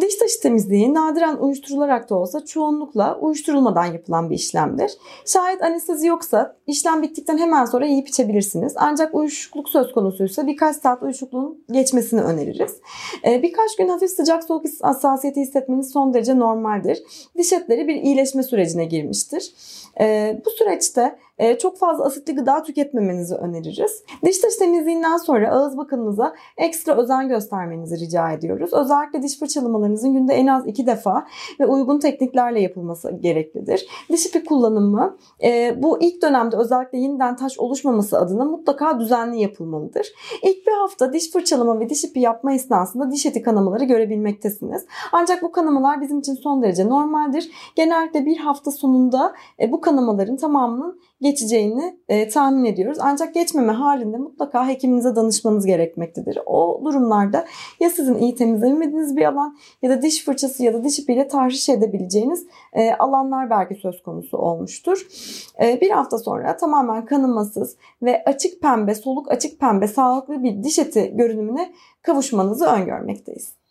Diş taşı temizliği nadiren uyuşturularak da olsa çoğunlukla uyuşturulmadan yapılan bir işlemdir. Şayet anestezi yoksa işlem bittikten hemen sonra yiyip içebilirsiniz. Ancak uyuşukluk söz konusuysa birkaç saat uyuşukluğun geçmesini öneririz. Ee, birkaç gün hafif sıcak soğuk hassasiyeti hissetmeniz son derece normaldir. Diş etleri bir iyileşme sürecine girmiştir. Ee, bu süreçte e, çok fazla asitli gıda tüketmemenizi öneririz. Diş taşı temizliğinden sonra ağız bakımınıza ekstra özen göstermenizi rica ediyoruz. Özellikle diş fırçalamalarınızın günde en az iki defa ve uygun tekniklerle yapılması gereklidir. Diş ipi kullanımı e, bu ilk dönemde özellikle yeniden taş oluşmaması adına mutlaka düzenli yapılmalıdır. İlk bir hafta diş fırçalama ve diş ipi yapma esnasında diş eti kanamaları görebilmektesiniz. Ancak bu kanamalar bizim için son derece normaldir. Genellikle bir hafta sonunda e, bu kanamaların tamamının geçeceğini e, tahmin ediyoruz. Ancak geçmeme halinde mutlaka hekiminize danışmanız gerekmektedir. O durumlarda ya sizin iyi temizlemediğiniz bir alan ya da diş fırçası ya da diş ipiyle tahriş edebileceğiniz e, alanlar belki söz konusu olmuştur. E, bir hafta sonra tamamen kanımasız ve açık pembe, soluk açık pembe sağlıklı bir diş eti görünümüne kavuşmanızı öngörmekteyiz.